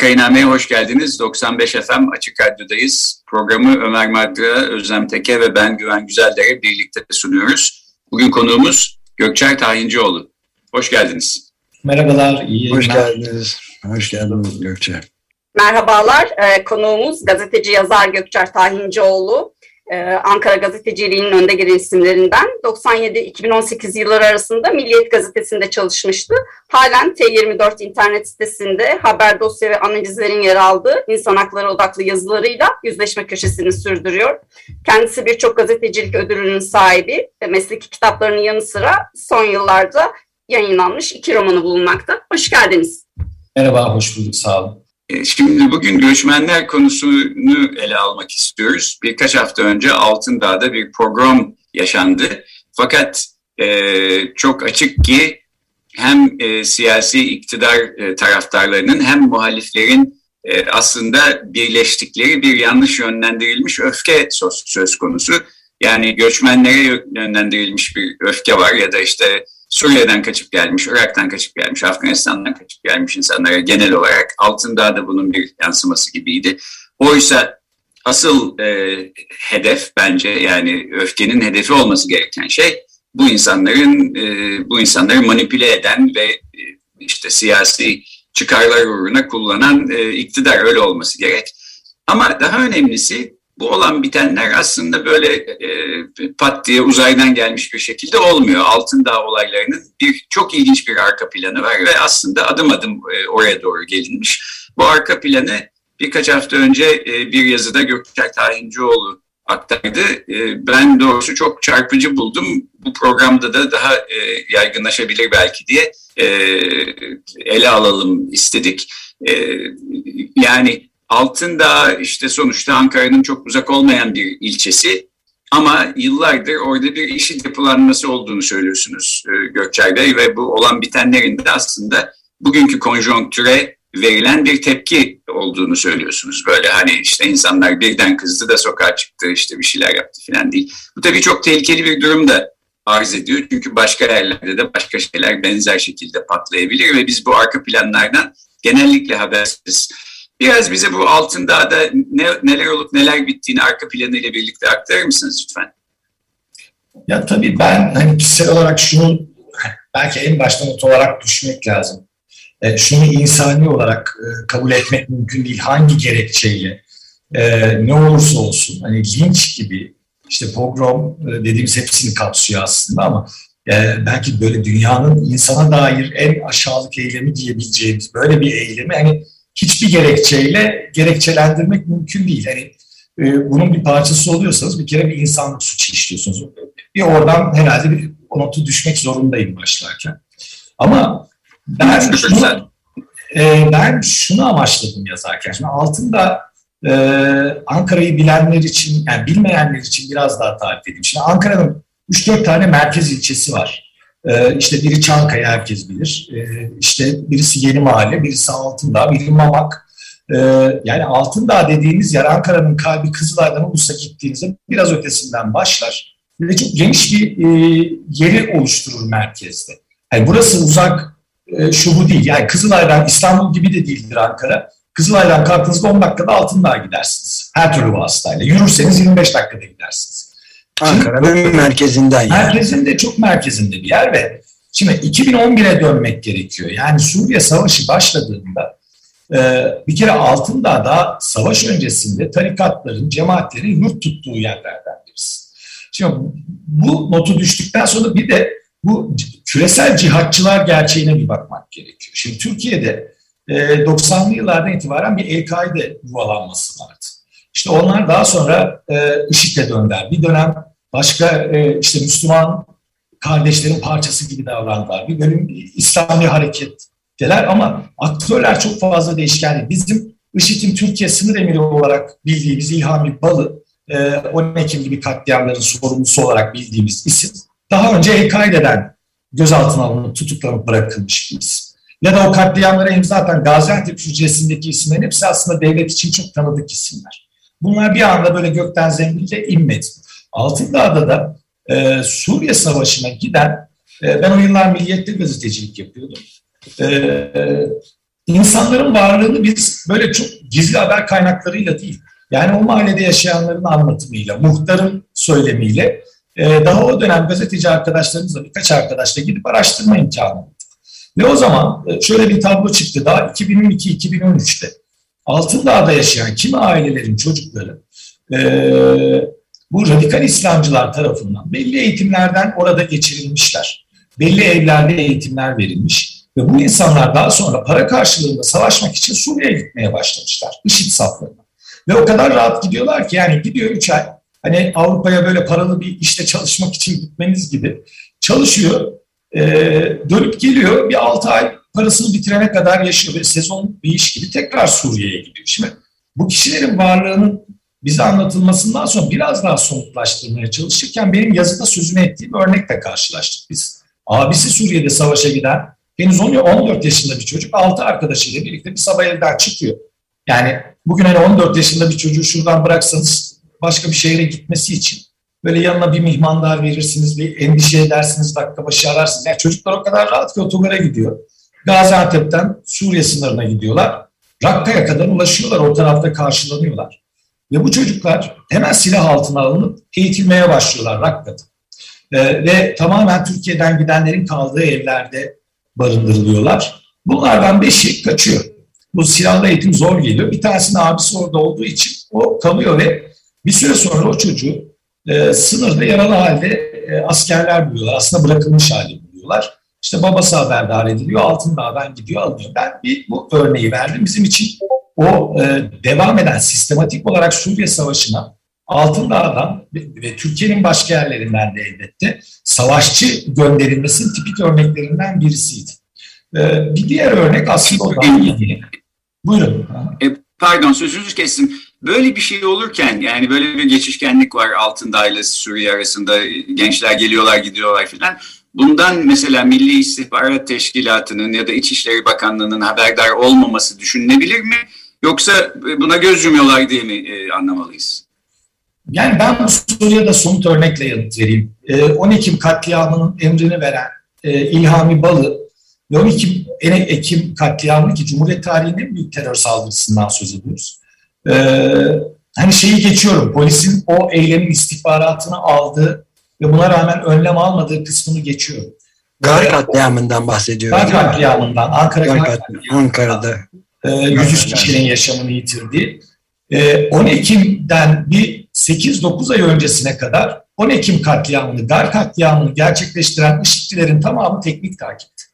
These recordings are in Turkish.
Vakainame'ye hoş geldiniz. 95 FM Açık Radyo'dayız. Programı Ömer Madra, Özlem Teke ve ben Güven Güzeldere birlikte sunuyoruz. Bugün konuğumuz Gökçer Tayincioğlu. Hoş geldiniz. Merhabalar, iyi Hoş geldiniz. Hoş geldiniz Gökçer. Merhabalar, ee, konuğumuz gazeteci yazar Gökçer Tahincioğlu. Ee, Ankara gazeteciliğinin önde gelen isimlerinden 97-2018 yılları arasında Milliyet Gazetesi'nde çalışmıştı. Halen T24 internet sitesinde haber dosya ve analizlerin yer aldığı insan hakları odaklı yazılarıyla yüzleşme köşesini sürdürüyor. Kendisi birçok gazetecilik ödülünün sahibi ve mesleki kitaplarının yanı sıra son yıllarda yayınlanmış iki romanı bulunmakta. Hoş geldiniz. Merhaba, hoş bulduk, sağ olun. E, şimdi bugün göçmenler konusunu ele almak istiyoruz. Birkaç hafta önce Altındağ'da bir program yaşandı. Fakat e, çok açık ki hem e, siyasi iktidar e, taraftarlarının hem muhaliflerin e, aslında birleştikleri bir yanlış yönlendirilmiş öfke söz, söz konusu. Yani göçmenlere yönlendirilmiş bir öfke var ya da işte Suriye'den kaçıp gelmiş, Irak'tan kaçıp gelmiş, Afganistan'dan kaçıp gelmiş insanlara genel olarak altında da bunun bir yansıması gibiydi. Oysa asıl e, hedef bence yani öfkenin hedefi olması gereken şey bu insanların e, bu insanları manipüle eden ve e, işte siyasi çıkarlar uğruna kullanan e, iktidar öyle olması gerek. Ama daha önemlisi bu olan bitenler aslında böyle e, pat diye uzaydan gelmiş bir şekilde olmuyor. Altındağ olaylarının bir çok ilginç bir arka planı var ve aslında adım adım e, oraya doğru gelinmiş. Bu arka planı birkaç hafta önce e, bir yazıda Gökçek Tahincioğlu aktardı. E, ben doğrusu çok çarpıcı buldum. Bu programda da daha e, yaygınlaşabilir belki diye e, ele alalım istedik. E, yani Altındağ işte sonuçta Ankara'nın çok uzak olmayan bir ilçesi ama yıllardır orada bir işin yapılanması olduğunu söylüyorsunuz e, Gökçer Bey ve bu olan bitenlerin de aslında bugünkü konjonktüre verilen bir tepki olduğunu söylüyorsunuz. Böyle hani işte insanlar birden kızdı da sokağa çıktı işte bir şeyler yaptı falan değil. Bu tabii çok tehlikeli bir durum da arz ediyor. Çünkü başka yerlerde de başka şeyler benzer şekilde patlayabilir ve biz bu arka planlardan genellikle habersiz Biraz bize bu altında da ne, neler olup neler bittiğini arka planı ile birlikte aktarır mısınız lütfen? Ya tabii ben hani kişisel olarak şunu belki en başta not olarak düşmek lazım. E, şunu insani olarak e, kabul etmek mümkün değil. Hangi gerekçeyle e, ne olursa olsun hani linç gibi işte pogrom e, dediğimiz hepsini kapsıyor aslında ama e, belki böyle dünyanın insana dair en aşağılık eylemi diyebileceğimiz böyle bir eylemi hani hiçbir gerekçeyle gerekçelendirmek mümkün değil. Yani e, bunun bir parçası oluyorsanız bir kere bir insanlık suçu işliyorsunuz. Bir oradan herhalde bir o notu düşmek zorundayım başlarken. Ama ben şunu, e, ben şunu amaçladım yazarken. Şimdi altında e, Ankara'yı bilenler için, yani bilmeyenler için biraz daha tarif edeyim. Şimdi Ankara'nın 3-4 tane merkez ilçesi var. Ee, işte biri Çankaya herkes bilir. Ee, işte birisi Yeni Mahalle, birisi Altındağ, biri Mamak. Ee, yani Altındağ dediğimiz yer Ankara'nın kalbi Kızılay'dan Ulus'a gittiğinizde biraz ötesinden başlar. Ve çok geniş bir e, yeri oluşturur merkezde. Yani burası uzak e, şu bu değil. Yani Kızılay'dan İstanbul gibi de değildir Ankara. Kızılay'dan kalktığınızda 10 dakikada Altındağ'a gidersiniz. Her türlü vasıtayla. Yürürseniz 25 dakikada gidersiniz. Ankara'nın merkezinden yani. Merkezinde çok merkezinde bir yer ve şimdi 2011'e dönmek gerekiyor. Yani Suriye Savaşı başladığında e, bir kere altında da savaş öncesinde tarikatların, cemaatlerin yurt tuttuğu yerlerden birisi. Şimdi bu notu düştükten sonra bir de bu küresel cihatçılar gerçeğine bir bakmak gerekiyor. Şimdi Türkiye'de 90'lı e, yıllardan itibaren bir El-Kaide yuvalanması vardı. İşte onlar daha sonra e, IŞİD'e döndüler. Bir dönem başka e, işte Müslüman kardeşlerin parçası gibi davrandılar. Bir bölüm İslami hareketteler ama aktörler çok fazla değişken değil. Bizim IŞİD'in Türkiye sınır emiri olarak bildiğimiz İlhami Balı, 10 e, Ekim gibi katliamların sorumlusu olarak bildiğimiz isim, daha önce El-Kaide'den gözaltına alınıp tutuklanıp bırakılmış bir isim. Ya da o katliamlara hem zaten Gaziantep hücresindeki isimlerin hepsi aslında devlet için çok tanıdık isimler. Bunlar bir anda böyle gökten zembille inmedi. Altındağ'da da e, Suriye Savaşı'na giden, e, ben o yıllar Milliyet'te gazetecilik yapıyordum. E, insanların varlığını biz böyle çok gizli haber kaynaklarıyla değil, yani o mahallede yaşayanların anlatımıyla, muhtarın söylemiyle, e, daha o dönem gazeteci arkadaşlarımızla birkaç arkadaşla gidip araştırma imkanı bulduk. Ve o zaman e, şöyle bir tablo çıktı daha 2012-2013'te. Altındağ'da yaşayan kimi ailelerin çocukları e, bu radikal İslamcılar tarafından belli eğitimlerden orada geçirilmişler. Belli evlerde eğitimler verilmiş ve bu insanlar daha sonra para karşılığında savaşmak için Suriye'ye gitmeye başlamışlar. IŞİD saflarına. Ve o kadar rahat gidiyorlar ki yani gidiyor 3 ay hani Avrupa'ya böyle paralı bir işte çalışmak için gitmeniz gibi çalışıyor, e, dönüp geliyor bir 6 ay parasını bitirene kadar yaşıyor ve sezon bir iş gibi tekrar Suriye'ye gidiyor. Şimdi bu kişilerin varlığının bize anlatılmasından sonra biraz daha somutlaştırmaya çalışırken benim yazıda sözünü ettiğim örnekle karşılaştık biz. Abisi Suriye'de savaşa giden henüz 14 yaşında bir çocuk 6 arkadaşıyla birlikte bir sabah evden çıkıyor. Yani bugün hani 14 yaşında bir çocuğu şuradan bıraksanız başka bir şehre gitmesi için böyle yanına bir mihmandar verirsiniz, bir endişe edersiniz, dakika başı ararsınız. Yani çocuklar o kadar rahat ki otogara gidiyor. Gaziantep'ten Suriye sınırına gidiyorlar. Rakka'ya kadar ulaşıyorlar, o tarafta karşılanıyorlar. Ve bu çocuklar hemen silah altına alınıp eğitilmeye başlıyorlar Rakka'da. Ee, ve tamamen Türkiye'den gidenlerin kaldığı evlerde barındırılıyorlar. Bunlardan beşi kaçıyor. Bu silahlı eğitim zor geliyor. Bir tanesinin abisi orada olduğu için o kalıyor ve bir süre sonra o çocuğu e, sınırda yaralı halde e, askerler buluyorlar. Aslında bırakılmış hali buluyorlar. İşte babası haberdar ediliyor. Altındağ'dan gidiyor alıyor. Ben bir bu örneği verdim. Bizim için o e, devam eden sistematik olarak Suriye Savaşı'na Altındağ'dan ve, ve Türkiye'nin başka yerlerinden de elbette savaşçı gönderilmesinin tipik örneklerinden birisiydi. E, bir diğer örnek aslında o yeni. Buyurun. E, pardon sözünüzü kestim. Böyle bir şey olurken yani böyle bir geçişkenlik var Altındağ ile Suriye arasında gençler geliyorlar gidiyorlar filan. Bundan mesela Milli İstihbarat Teşkilatı'nın ya da İçişleri Bakanlığı'nın haberdar olmaması düşünülebilir mi? Yoksa buna göz yumuyorlar diye mi e, anlamalıyız? Yani ben bu soruya da somut örnekle yanıt vereyim. E, 10 Ekim katliamının emrini veren e, İlhami Balı ve 12 Ekim katliamı ki Cumhuriyet tarihinin büyük terör saldırısından söz ediyoruz. E, hani şeyi geçiyorum, polisin o eylemin istihbaratını aldığı ve buna rağmen önlem almadığı kısmını geçiyorum. Gar katliamından bahsediyorum. Gar katliamından, Ankara Gar katliamı. Ankara'da. 103 e, kişinin yaşamını yitirdiği. 10 e, Ekim'den bir 8-9 ay öncesine kadar 10 Ekim katliamını, Gar katliamını gerçekleştiren IŞİD'lilerin tamamı teknik takipti.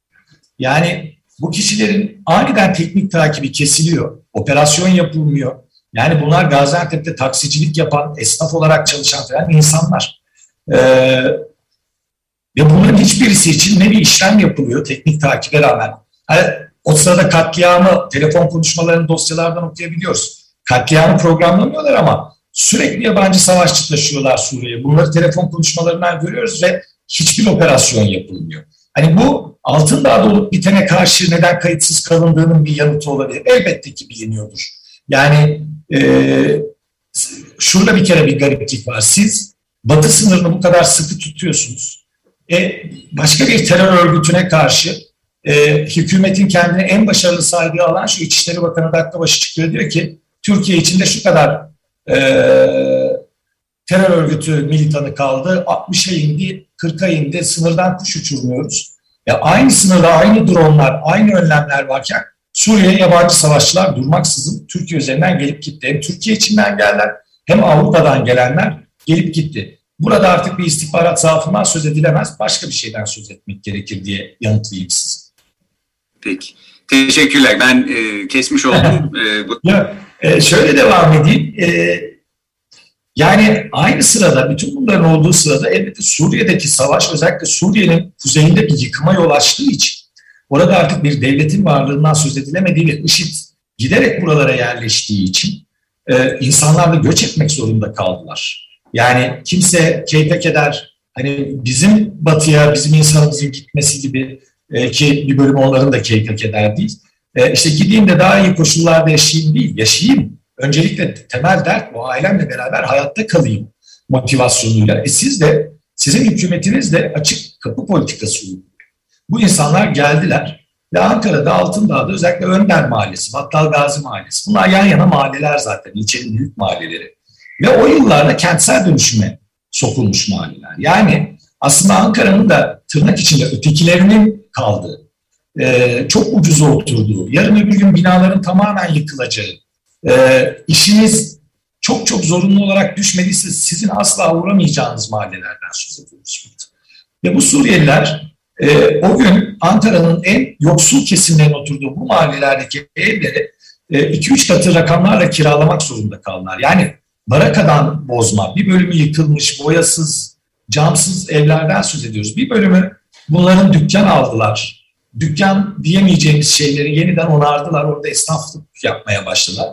Yani bu kişilerin aniden teknik takibi kesiliyor, operasyon yapılmıyor. Yani bunlar Gaziantep'te taksicilik yapan, esnaf olarak çalışan falan insanlar. Ee, ve bunların hiçbirisi için ne bir işlem yapılıyor teknik takibe rağmen. Yani o sırada katliamı, telefon konuşmalarını dosyalardan okuyabiliyoruz. Katliamı programlamıyorlar ama sürekli yabancı savaşçı taşıyorlar Suriye'ye. Bunları telefon konuşmalarından görüyoruz ve hiçbir operasyon yapılmıyor. Hani bu Altındağ'da olup bitene karşı neden kayıtsız kalındığının bir yanıtı olabilir. Elbette ki biliniyordur. Yani e, şurada bir kere bir gariplik var. Siz batı sınırını bu kadar sıkı tutuyorsunuz. E, başka bir terör örgütüne karşı e, hükümetin kendine en başarılı saydığı alan şu İçişleri Bakanı dakika başı çıkıyor diyor ki Türkiye içinde şu kadar e, terör örgütü militanı kaldı. 60'a indi, 40'a indi. Sınırdan kuş uçurmuyoruz. Ya aynı sınırda aynı dronlar, aynı önlemler varken Suriye'ye yabancı savaşçılar durmaksızın Türkiye üzerinden gelip gitti. Hem Türkiye içinden gelenler hem Avrupa'dan gelenler gelip gitti. Burada artık bir istihbarat zaafından söz edilemez, başka bir şeyden söz etmek gerekir diye yanıtlayayım size. Peki. Teşekkürler. Ben e, kesmiş oldum. e, bu... ya, e, şöyle devam edeyim. E, Yani aynı sırada bütün bunların olduğu sırada elbette Suriye'deki savaş özellikle Suriye'nin kuzeyinde bir yıkıma yol açtığı için orada artık bir devletin varlığından söz edilemediği ve IŞİD giderek buralara yerleştiği için e, insanlar da göç etmek zorunda kaldılar. Yani kimse keyfe keder hani bizim batıya bizim insanımızın gitmesi gibi e, ki bir bölüm onların da keyfe keder değil. E, işte gideyim de daha iyi koşullarda yaşayayım değil, yaşayayım. Öncelikle temel dert bu ailemle beraber hayatta kalayım motivasyonuyla. E siz de sizin hükümetiniz de açık kapı politikası uyguluyor. Bu insanlar geldiler ve Ankara'da Altındağ'da özellikle Önder Mahallesi, Battal Gazi Mahallesi bunlar yan yana mahalleler zaten ilçenin büyük mahalleleri. Ve o yıllarda kentsel dönüşüme sokulmuş mahalleler. Yani aslında Ankara'nın da tırnak içinde ötekilerinin kaldığı, çok ucuz oturduğu, yarın öbür gün binaların tamamen yıkılacağı, işiniz çok çok zorunlu olarak düşmediyse sizin asla uğramayacağınız mahallelerden söz ediyoruz Ve bu Suriyeliler e, o gün Ankara'nın en yoksul kesimlerin oturduğu bu mahallelerdeki evleri 2-3 e, katı rakamlarla kiralamak zorunda kaldılar. Yani barakadan bozma, bir bölümü yıkılmış, boyasız, camsız evlerden söz ediyoruz. Bir bölümü bunların dükkan aldılar. Dükkan diyemeyeceğimiz şeyleri yeniden onardılar. Orada esnaflık yapmaya başladılar.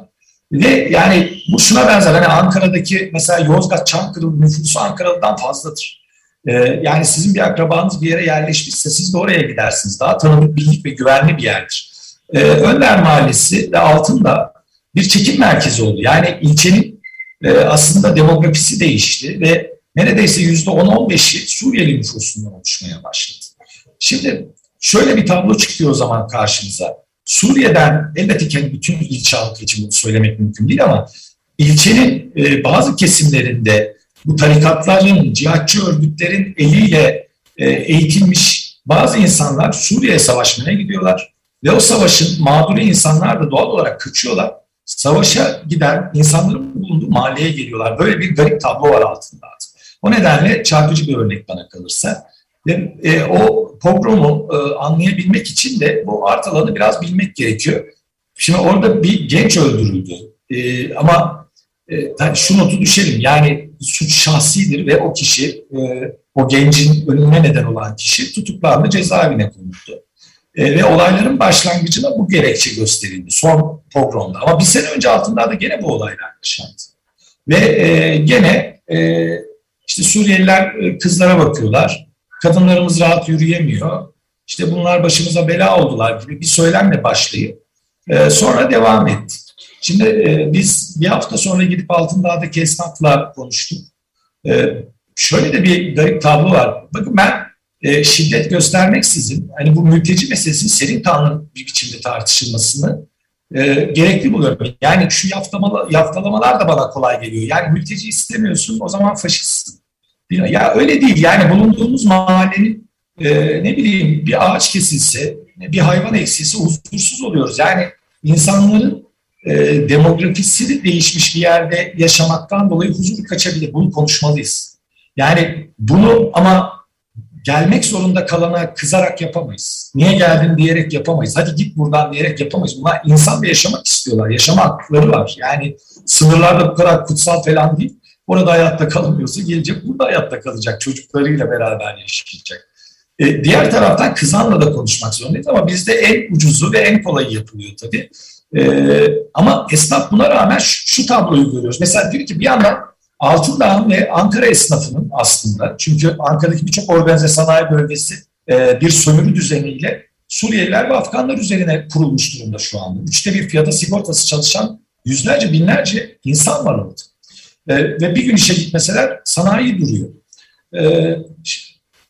Ve yani bu şuna benzer. Hani Ankara'daki mesela Yozgat, Çankırı nüfusu Ankara'dan fazladır. Ee, yani sizin bir akrabanız bir yere yerleşmişse siz de oraya gidersiniz. Daha tanıdık, bildik ve güvenli bir yerdir. Ee, Önder Mahallesi ve altında bir çekim merkezi oldu. Yani ilçenin e, aslında demografisi değişti ve neredeyse yüzde 10-15'i Suriyeli nüfusundan oluşmaya başladı. Şimdi şöyle bir tablo çıkıyor o zaman karşımıza. Suriye'den elbette ki bütün ilçe halkı için bunu söylemek mümkün değil ama ilçenin e, bazı kesimlerinde bu tarikatların, cihatçı örgütlerin eliyle e, eğitilmiş bazı insanlar Suriye'ye savaşmaya gidiyorlar. Ve o savaşın mağduru insanlar da doğal olarak kaçıyorlar. Savaşa giden insanların bulunduğu mahalleye geliyorlar. Böyle bir garip tablo var altında. O nedenle çarpıcı bir örnek bana kalırsa. Ve e, o pogromu e, anlayabilmek için de bu art alanı biraz bilmek gerekiyor. Şimdi orada bir genç öldürüldü. E, ama e, şu notu düşelim. Yani suç şahsidir ve o kişi, e, o gencin ölümüne neden olan kişi tutuklandı, cezaevine konuldu. E, ve olayların başlangıcına bu gerekçe gösterildi son pogromda. Ama bir sene önce altında da gene bu olaylar yaşandı. Ve e, gene e, işte Suriyeliler e, kızlara bakıyorlar kadınlarımız rahat yürüyemiyor. İşte bunlar başımıza bela oldular gibi bir söylemle başlayıp e, sonra devam etti. Şimdi e, biz bir hafta sonra gidip Altındağ'daki esnafla konuştuk. E, şöyle de bir garip tablo var. Bakın ben e, şiddet göstermeksizin hani bu mülteci meselesinin serin kanlı bir biçimde tartışılmasını e, gerekli buluyorum. Yani şu yaftalamalar, yaftalamalar da bana kolay geliyor. Yani mülteci istemiyorsun o zaman faşistsin. Ya öyle değil yani bulunduğumuz mahallenin e, ne bileyim bir ağaç kesilse, bir hayvan eksilse huzursuz oluyoruz. Yani insanların e, demografisi değişmiş bir yerde yaşamaktan dolayı huzur kaçabilir. Bunu konuşmalıyız. Yani bunu ama gelmek zorunda kalana kızarak yapamayız. Niye geldin diyerek yapamayız. Hadi git buradan diyerek yapamayız. Bunlar insan ve yaşamak istiyorlar. Yaşama hakları var. Yani sınırlar da bu kadar kutsal falan değil. Orada hayatta kalamıyorsa gelecek burada hayatta kalacak. Çocuklarıyla beraber yaşayacak. E, diğer taraftan kızanla da konuşmak zorundayız ama bizde en ucuzu ve en kolayı yapılıyor tabii. E, ama esnaf buna rağmen şu, şu tabloyu görüyoruz. Mesela diyor ki bir yandan Altındağ'ın ve Ankara esnafının aslında çünkü Ankara'daki birçok organize sanayi bölgesi e, bir sömürü düzeniyle Suriyeliler ve Afganlar üzerine kurulmuş durumda şu anda. Üçte bir fiyata sigortası çalışan yüzlerce binlerce insan var orada. E, ve bir gün işe gitmeseler sanayi duruyor. E,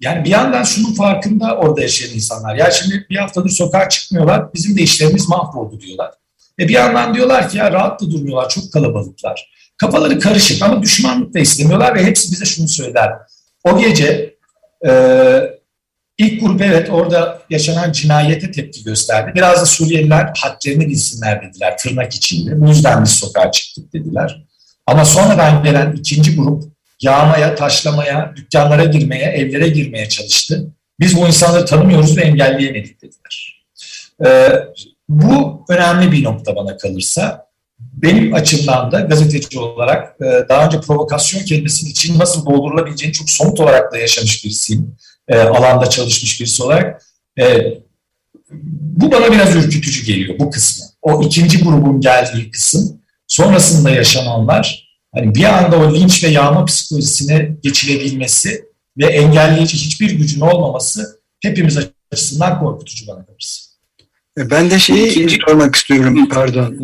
yani bir yandan şunun farkında orada yaşayan insanlar. Ya şimdi bir haftadır sokağa çıkmıyorlar, bizim de işlerimiz mahvoldu diyorlar. E bir yandan diyorlar ki ya rahat da durmuyorlar, çok kalabalıklar. Kafaları karışık ama düşmanlık da istemiyorlar ve hepsi bize şunu söyler. O gece e, ilk grup evet orada yaşanan cinayete tepki gösterdi. Biraz da Suriyeliler hadlerini bilsinler dediler tırnak içinde. Bu yüzden biz sokağa çıktık dediler. Ama sonradan gelen ikinci grup yağmaya, taşlamaya, dükkanlara girmeye, evlere girmeye çalıştı. Biz bu insanları tanımıyoruz ve engelleyemedik dediler. Ee, bu önemli bir nokta bana kalırsa. Benim açımdan da gazeteci olarak e, daha önce provokasyon kelimesinin için nasıl doldurulabileceğini çok somut olarak da yaşamış birisiyim. E, alanda çalışmış birisi olarak. E, bu bana biraz ürkütücü geliyor bu kısmı. O ikinci grubun geldiği kısım sonrasında yaşananlar hani bir anda o linç ve yağma psikolojisine geçilebilmesi ve engelleyici hiçbir gücün olmaması hepimiz açısından korkutucu bana kalırsa. Ben de şeyi İkinci... sormak istiyorum pardon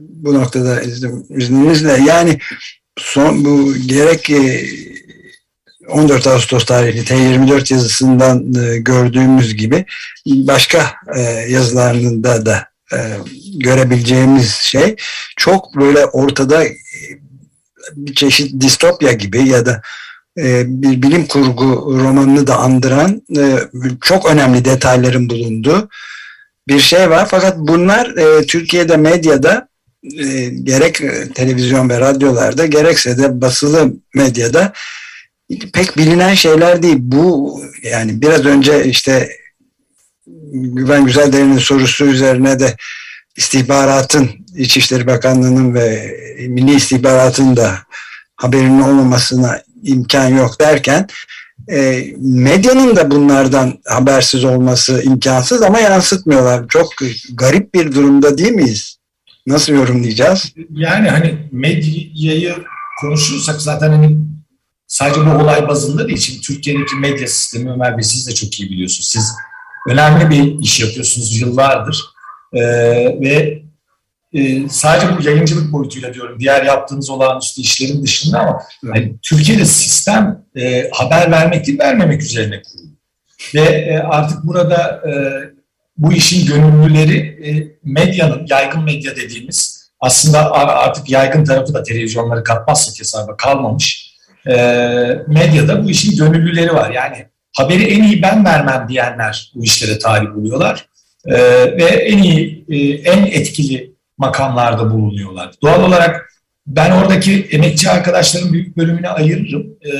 bu noktada izninizle. Yani son bu gerek 14 Ağustos tarihli T24 yazısından gördüğümüz gibi başka yazılarında da görebileceğimiz şey çok böyle ortada bir çeşit distopya gibi ya da bir bilim kurgu romanını da andıran çok önemli detayların bulunduğu bir şey var. Fakat bunlar e, Türkiye'de medyada e, gerek e, televizyon ve radyolarda gerekse de basılı medyada pek bilinen şeyler değil. Bu yani biraz önce işte Güven Güzeldere'nin sorusu üzerine de istihbaratın İçişleri Bakanlığı'nın ve Milli İstihbaratın da haberinin olmamasına imkan yok derken e, medyanın da bunlardan habersiz olması imkansız ama yansıtmıyorlar. Çok garip bir durumda değil miyiz? Nasıl yorumlayacağız? Yani hani medyayı konuşursak zaten hani sadece bu olay bazında değil. Şimdi Türkiye'deki medya sistemi Ömer Bey siz de çok iyi biliyorsunuz. Siz önemli bir iş yapıyorsunuz yıllardır. Ee, ve e, sadece bu yayıncılık boyutuyla diyorum diğer yaptığınız olağanüstü işlerin dışında ama yani Türkiye'de sistem e, haber vermek değil vermemek üzerine kurulu. Ve e, artık burada e, bu işin gönüllüleri e, medyanın, yaygın medya dediğimiz aslında artık yaygın tarafı da televizyonları katmazsak hesaba kalmamış. E, medyada bu işin gönüllüleri var. Yani haberi en iyi ben vermem diyenler bu işlere talip oluyorlar. E, ve en iyi, e, en etkili makamlarda bulunuyorlar. Doğal olarak ben oradaki emekçi arkadaşların büyük bölümüne ayırırım. Ee,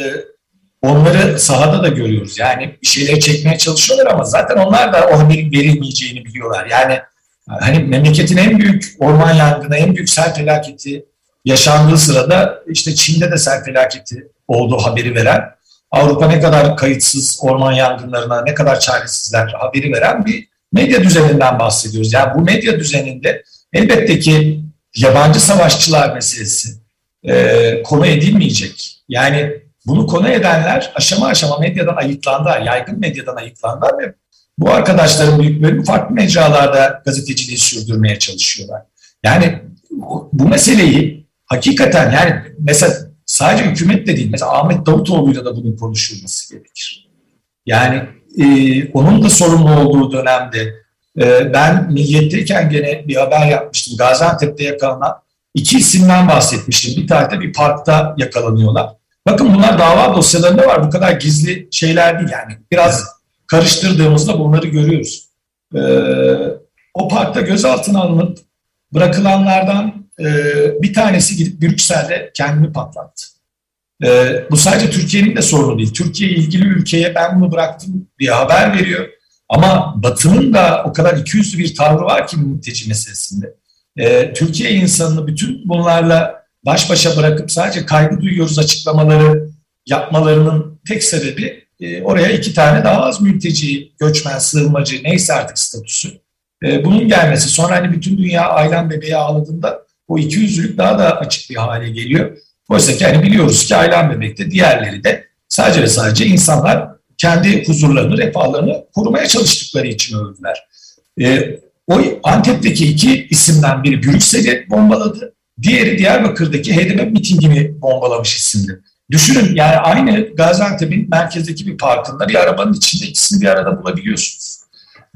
onları sahada da görüyoruz. Yani bir şeyleri çekmeye çalışıyorlar ama zaten onlar da o haberin verilmeyeceğini biliyorlar. Yani hani memleketin en büyük orman yangını, en büyük sel felaketi yaşandığı sırada işte Çin'de de sel felaketi olduğu haberi veren, Avrupa ne kadar kayıtsız orman yangınlarına, ne kadar çaresizler haberi veren bir medya düzeninden bahsediyoruz. Yani bu medya düzeninde Elbette ki yabancı savaşçılar meselesi e, konu edilmeyecek. Yani bunu konu edenler aşama aşama medyadan ayıklandılar, yaygın medyadan ayıklandılar ve bu arkadaşların büyük bölümü farklı mecralarda gazeteciliği sürdürmeye çalışıyorlar. Yani bu meseleyi hakikaten yani mesela sadece hükümet de değil, mesela Ahmet Davutoğlu'yla da bunun konuşulması gerekir. Yani e, onun da sorumlu olduğu dönemde ee, ben Milliyet'teyken gene bir haber yapmıştım. Gaziantep'te yakalanan iki isimden bahsetmiştim. Bir tarihte bir parkta yakalanıyorlar. Bakın bunlar dava dosyalarında var. Bu kadar gizli şeyler değil yani. Biraz karıştırdığımızda bunları görüyoruz. Ee, o parkta gözaltına alınıp bırakılanlardan e, bir tanesi gidip Brüksel'de kendini patlattı. Ee, bu sadece Türkiye'nin de sorunu değil. Türkiye ilgili ülkeye ben bunu bıraktım diye haber veriyor. Ama Batı'nın da o kadar ikiyüzlü bir tavrı var ki mülteci meselesinde. Ee, Türkiye insanını bütün bunlarla baş başa bırakıp sadece kaygı duyuyoruz açıklamaları yapmalarının tek sebebi e, oraya iki tane daha az mülteci, göçmen, sığınmacı neyse artık statüsü. E, bunun gelmesi sonra hani bütün dünya ailem bebeği ağladığında o iki yüzlülük daha da açık bir hale geliyor. Oysa ki hani biliyoruz ki ailem bebekte diğerleri de sadece ve sadece insanlar kendi huzurlarını, refahlarını korumaya çalıştıkları için öldüler. E, o Antep'teki iki isimden biri Brüksel'i bombaladı, diğeri Diyarbakır'daki HDP mitingini bombalamış isimli. Düşünün yani aynı Gaziantep'in merkezdeki bir parkında bir arabanın içinde ikisini bir arada bulabiliyorsunuz.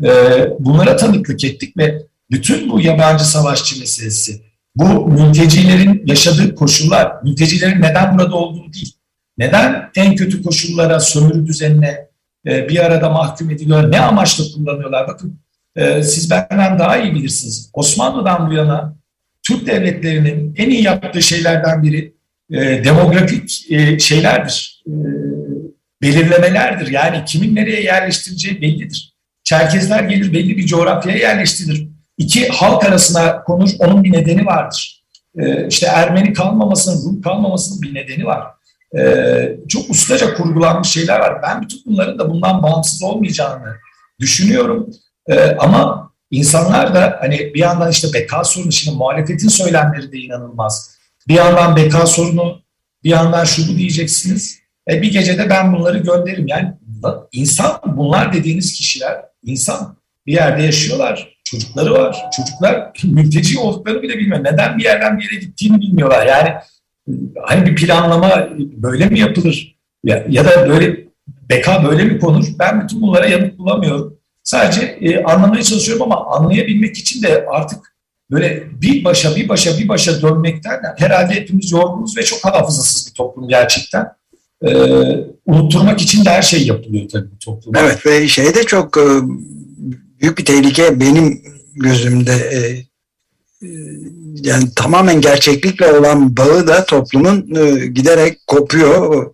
E, bunlara tanıklık ettik ve bütün bu yabancı savaşçı meselesi, bu mültecilerin yaşadığı koşullar, mültecilerin neden burada olduğu değil, neden en kötü koşullara, sömürü düzenine e, bir arada mahkum ediliyor? Ne amaçla kullanıyorlar? Bakın e, siz benden daha iyi bilirsiniz. Osmanlı'dan bu yana Türk devletlerinin en iyi yaptığı şeylerden biri e, demografik şeylerdir. belirlemelerdir. Yani kimin nereye yerleştireceği bellidir. Çerkezler gelir belli bir coğrafyaya yerleştirilir. İki halk arasına konur, onun bir nedeni vardır. e, işte Ermeni kalmamasının, Rum kalmamasının bir nedeni var. E, çok ustaca kurgulanmış şeyler var. Ben bütün bunların da bundan bağımsız olmayacağını düşünüyorum. E, ama insanlar da hani bir yandan işte beka sorunu, şimdi muhalefetin söylemleri de inanılmaz. Bir yandan beka sorunu, bir yandan şu bu diyeceksiniz. E, bir gecede ben bunları gönderirim. Yani insan bunlar dediğiniz kişiler insan bir yerde yaşıyorlar. Çocukları var. Çocuklar mülteci olduklarını bile bilmiyor. Neden bir yerden bir yere gittiğini bilmiyorlar. Yani hani bir planlama böyle mi yapılır? Ya, ya da böyle beka böyle mi konur? Ben bütün bunlara yanıt bulamıyorum. Sadece e, anlamaya çalışıyorum ama anlayabilmek için de artık böyle bir başa bir başa bir başa dönmekten herhalde hepimiz yorgunuz ve çok hafızasız bir toplum gerçekten. Ee, unutturmak için de her şey yapılıyor tabii toplum. Evet ve şey de çok e, büyük bir tehlike benim gözümde e, e, yani tamamen gerçeklikle olan bağı da toplumun e, giderek kopuyor.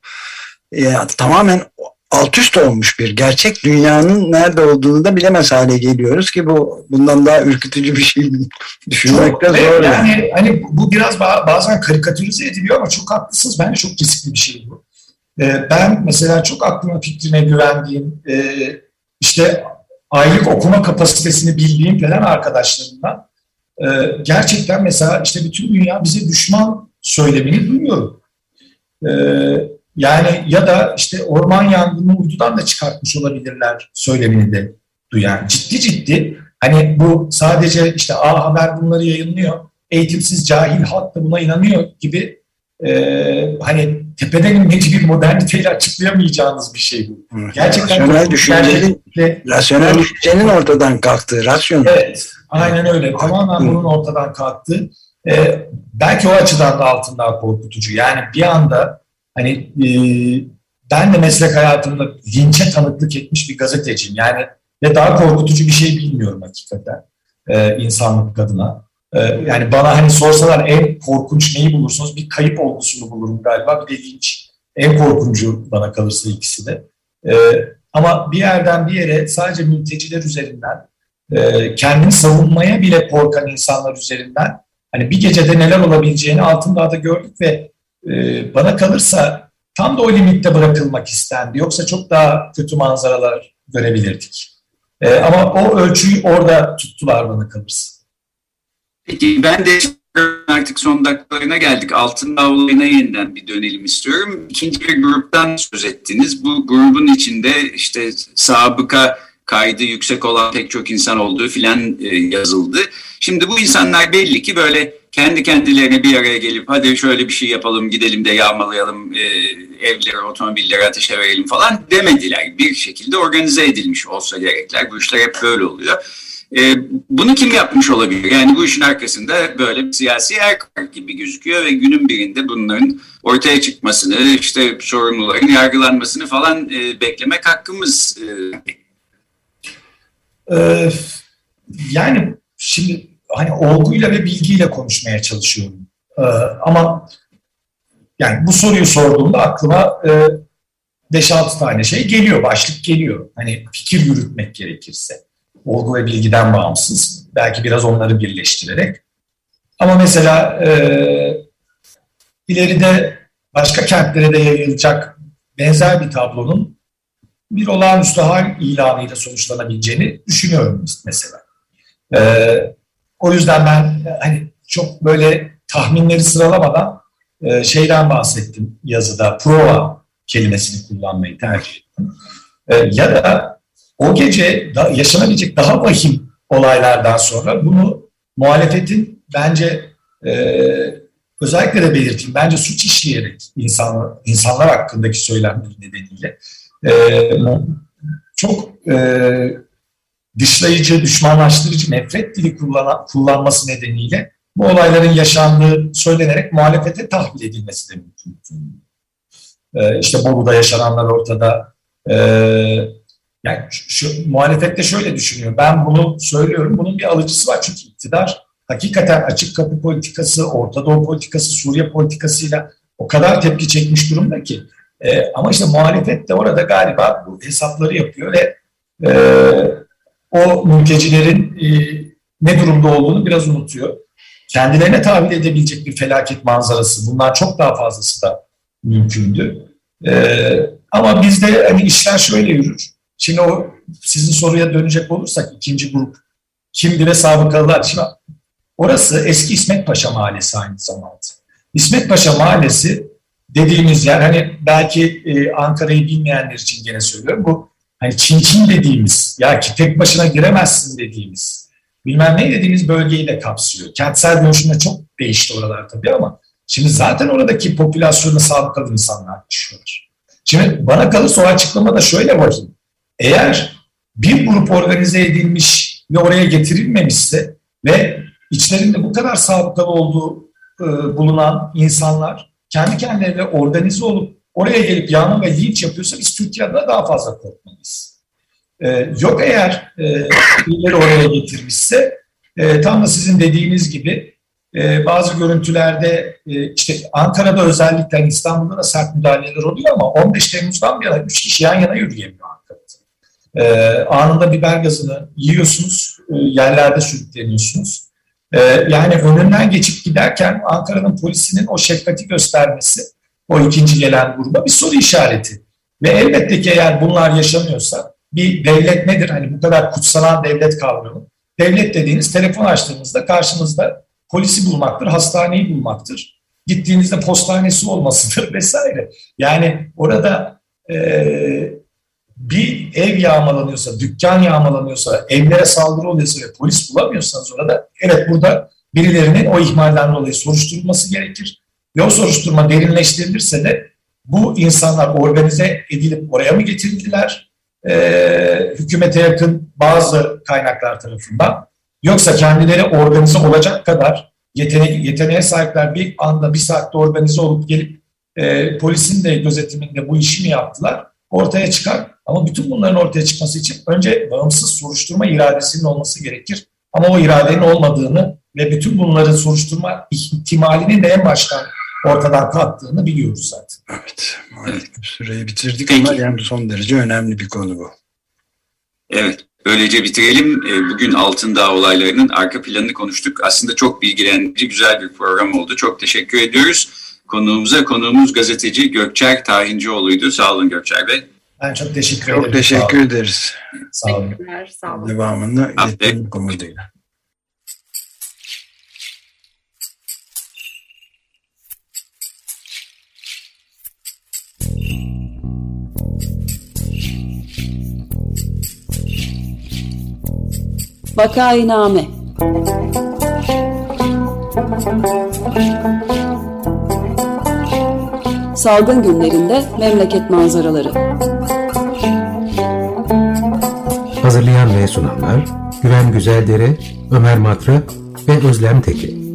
Yani tamamen alt üst olmuş bir gerçek dünyanın nerede olduğunu da bilemez hale geliyoruz ki bu bundan daha ürkütücü bir şey düşünmekte zor. Yani, yani hani bu biraz bazen karikatürize ediliyor ama çok haklısınız. Bence çok riskli bir şey bu. Ben mesela çok aklıma fikrine güvendiğim işte aylık okuma kapasitesini bildiğim falan arkadaşlarımdan e, gerçekten mesela işte bütün dünya bize düşman söylemini duyuyorum. E, yani ya da işte orman yangını uydudan da çıkartmış olabilirler söylemini de duyan. Ciddi ciddi hani bu sadece işte A Haber bunları yayınlıyor. Eğitimsiz cahil halk da buna inanıyor gibi e, hani tepeden inmeci bir moderniteyle açıklayamayacağınız bir şey bu. Gerçekten rasyonel düşüncenin, rasyonel düşüncenin ortadan kalktığı, rasyonel. Evet, aynen öyle. Tamamen bunun ortadan kalktığı. Ee, belki o açıdan da altından korkutucu. Yani bir anda hani e, ben de meslek hayatımda linçe tanıklık etmiş bir gazeteciyim. Yani ve daha korkutucu bir şey bilmiyorum hakikaten e, insanlık adına. Ee, yani bana hani sorsalar en korkunç neyi bulursunuz? Bir kayıp olgusunu bulurum galiba. Bir de linç. En korkuncu bana kalırsa ikisi de. Ee, ama bir yerden bir yere sadece mülteciler üzerinden e, kendini savunmaya bile korkan insanlar üzerinden hani bir gecede neler olabileceğini Altındağ'da gördük ve e, bana kalırsa tam da o limitte bırakılmak istendi. Yoksa çok daha kötü manzaralar görebilirdik. E, ama o ölçüyü orada tuttular bana kalırsa. Peki ben de artık son dakikalarına geldik. Altındağ olayına yeniden bir dönelim istiyorum. İkinci bir gruptan söz ettiniz. Bu grubun içinde işte sabıka kaydı yüksek olan pek çok insan olduğu filan e, yazıldı. Şimdi bu insanlar belli ki böyle kendi kendilerine bir araya gelip hadi şöyle bir şey yapalım gidelim de yağmalayalım e, evleri, otomobilleri ateşe verelim falan demediler. Bir şekilde organize edilmiş olsa gerekler. Bu işler hep böyle oluyor. E, bunu kim yapmış olabilir? Yani bu işin arkasında böyle bir siyasi erkar gibi gözüküyor ve günün birinde bunların ortaya çıkmasını, işte sorumluların yargılanmasını falan e, beklemek hakkımız. E. Ee, yani şimdi hani olguyla ve bilgiyle konuşmaya çalışıyorum. Ee, ama yani bu soruyu sorduğumda aklıma e, 5-6 tane şey geliyor, başlık geliyor. Hani fikir yürütmek gerekirse olgu ve bilgiden bağımsız. Belki biraz onları birleştirerek. Ama mesela e, ileride başka kentlere de yayılacak benzer bir tablonun bir olağanüstü hal ilanıyla sonuçlanabileceğini düşünüyorum mesela. E, o yüzden ben hani çok böyle tahminleri sıralamadan e, şeyden bahsettim yazıda. Prova kelimesini kullanmayı tercih ettim. E, ya da o gece da yaşanabilecek daha vahim olaylardan sonra bunu muhalefetin bence e, özellikle de belirteyim bence suç işleyerek insan, insanlar hakkındaki söylemleri nedeniyle e, çok e, dışlayıcı, düşmanlaştırıcı nefret dili kullan, kullanması nedeniyle bu olayların yaşandığı söylenerek muhalefete tahvil edilmesi de mümkün. E, işte Bolu'da yaşananlar ortada, e, yani şu, muhalefette şöyle düşünüyor. Ben bunu söylüyorum. Bunun bir alıcısı var. Çünkü iktidar hakikaten açık kapı politikası, Orta Doğu politikası, Suriye politikasıyla o kadar tepki çekmiş durumda ki. E, ama işte muhalefet de orada galiba bu hesapları yapıyor ve e, o mültecilerin e, ne durumda olduğunu biraz unutuyor. kendilerine tahvil edebilecek bir felaket manzarası. Bunlar çok daha fazlası da mümkündü. Ee, ama bizde hani işler şöyle yürür. Şimdi o sizin soruya dönecek olursak ikinci grup kimdi ve sabıkalılar. Şimdi orası eski İsmet Paşa Mahallesi aynı zamanda. İsmet Paşa Mahallesi dediğimiz yer hani belki e, Ankara'yı bilmeyenler için gene söylüyorum. Bu hani Çin Çin dediğimiz ya ki tek başına giremezsin dediğimiz bilmem ne dediğimiz bölgeyi de kapsıyor. Kentsel dönüşümde çok değişti oralar tabii ama şimdi zaten oradaki popülasyonu sabıkalı insanlar yaşıyorlar. Şimdi bana kalırsa o açıklama da şöyle vahim. Eğer bir grup organize edilmiş ve oraya getirilmemişse ve içlerinde bu kadar sabıkalı olduğu e, bulunan insanlar kendi kendilerine organize olup oraya gelip yağma ve linç yapıyorsa biz Türkiye'de daha fazla korkmalıyız. E, yok eğer e, birileri oraya getirmişse e, tam da sizin dediğiniz gibi e, bazı görüntülerde e, işte Ankara'da özellikle hani İstanbul'da da sert müdahaleler oluyor ama 15 Temmuz'dan bir yana 3 kişi yan yana yürüyemiyor. E, anında biber gazını yiyorsunuz, e, yerlerde sürükleniyorsunuz. E, yani önünden geçip giderken Ankara'nın polisinin o şefkati göstermesi o ikinci gelen gruba bir soru işareti. Ve elbette ki eğer bunlar yaşanıyorsa bir devlet nedir? Hani bu kadar kutsanan devlet kavramı. Devlet dediğiniz telefon açtığınızda karşınızda polisi bulmaktır, hastaneyi bulmaktır. Gittiğinizde postanesi olmasıdır vesaire. Yani orada e, bir ev yağmalanıyorsa, dükkan yağmalanıyorsa, evlere saldırı oluyorsa ve polis bulamıyorsanız orada evet burada birilerinin o ihmalden dolayı soruşturulması gerekir. Ve o soruşturma derinleştirilirse de bu insanlar organize edilip oraya mı getirildiler? Ee, hükümete yakın bazı kaynaklar tarafından Yoksa kendileri organize olacak kadar yetene yeteneğe sahipler bir anda bir saatte organize olup gelip e, polisin de gözetiminde bu işi mi yaptılar ortaya çıkar. Ama bütün bunların ortaya çıkması için önce bağımsız soruşturma iradesinin olması gerekir. Ama o iradenin olmadığını ve bütün bunların soruşturma ihtimalinin de en baştan ortadan kalktığını biliyoruz zaten. Evet, maalesef süreyi bitirdik Peki. ama yani son derece önemli bir konu bu. Evet, Böylece bitirelim. E, bugün Altındağ olaylarının arka planını konuştuk. Aslında çok bilgilendirici, güzel bir program oldu. Çok teşekkür ediyoruz. Konuğumuza, konuğumuz gazeteci Gökçer Tahincioğlu'ydu. Sağ olun Gökçer Bey. Ben çok teşekkür ederim. Çok teşekkür ederiz. Sağ olun. Sağ olun. Devamını iletelim umuduyla. Vakainame Salgın günlerinde memleket manzaraları Hazırlayan ve sunanlar Güven Güzeldere, Ömer Matra ve Özlem Tekin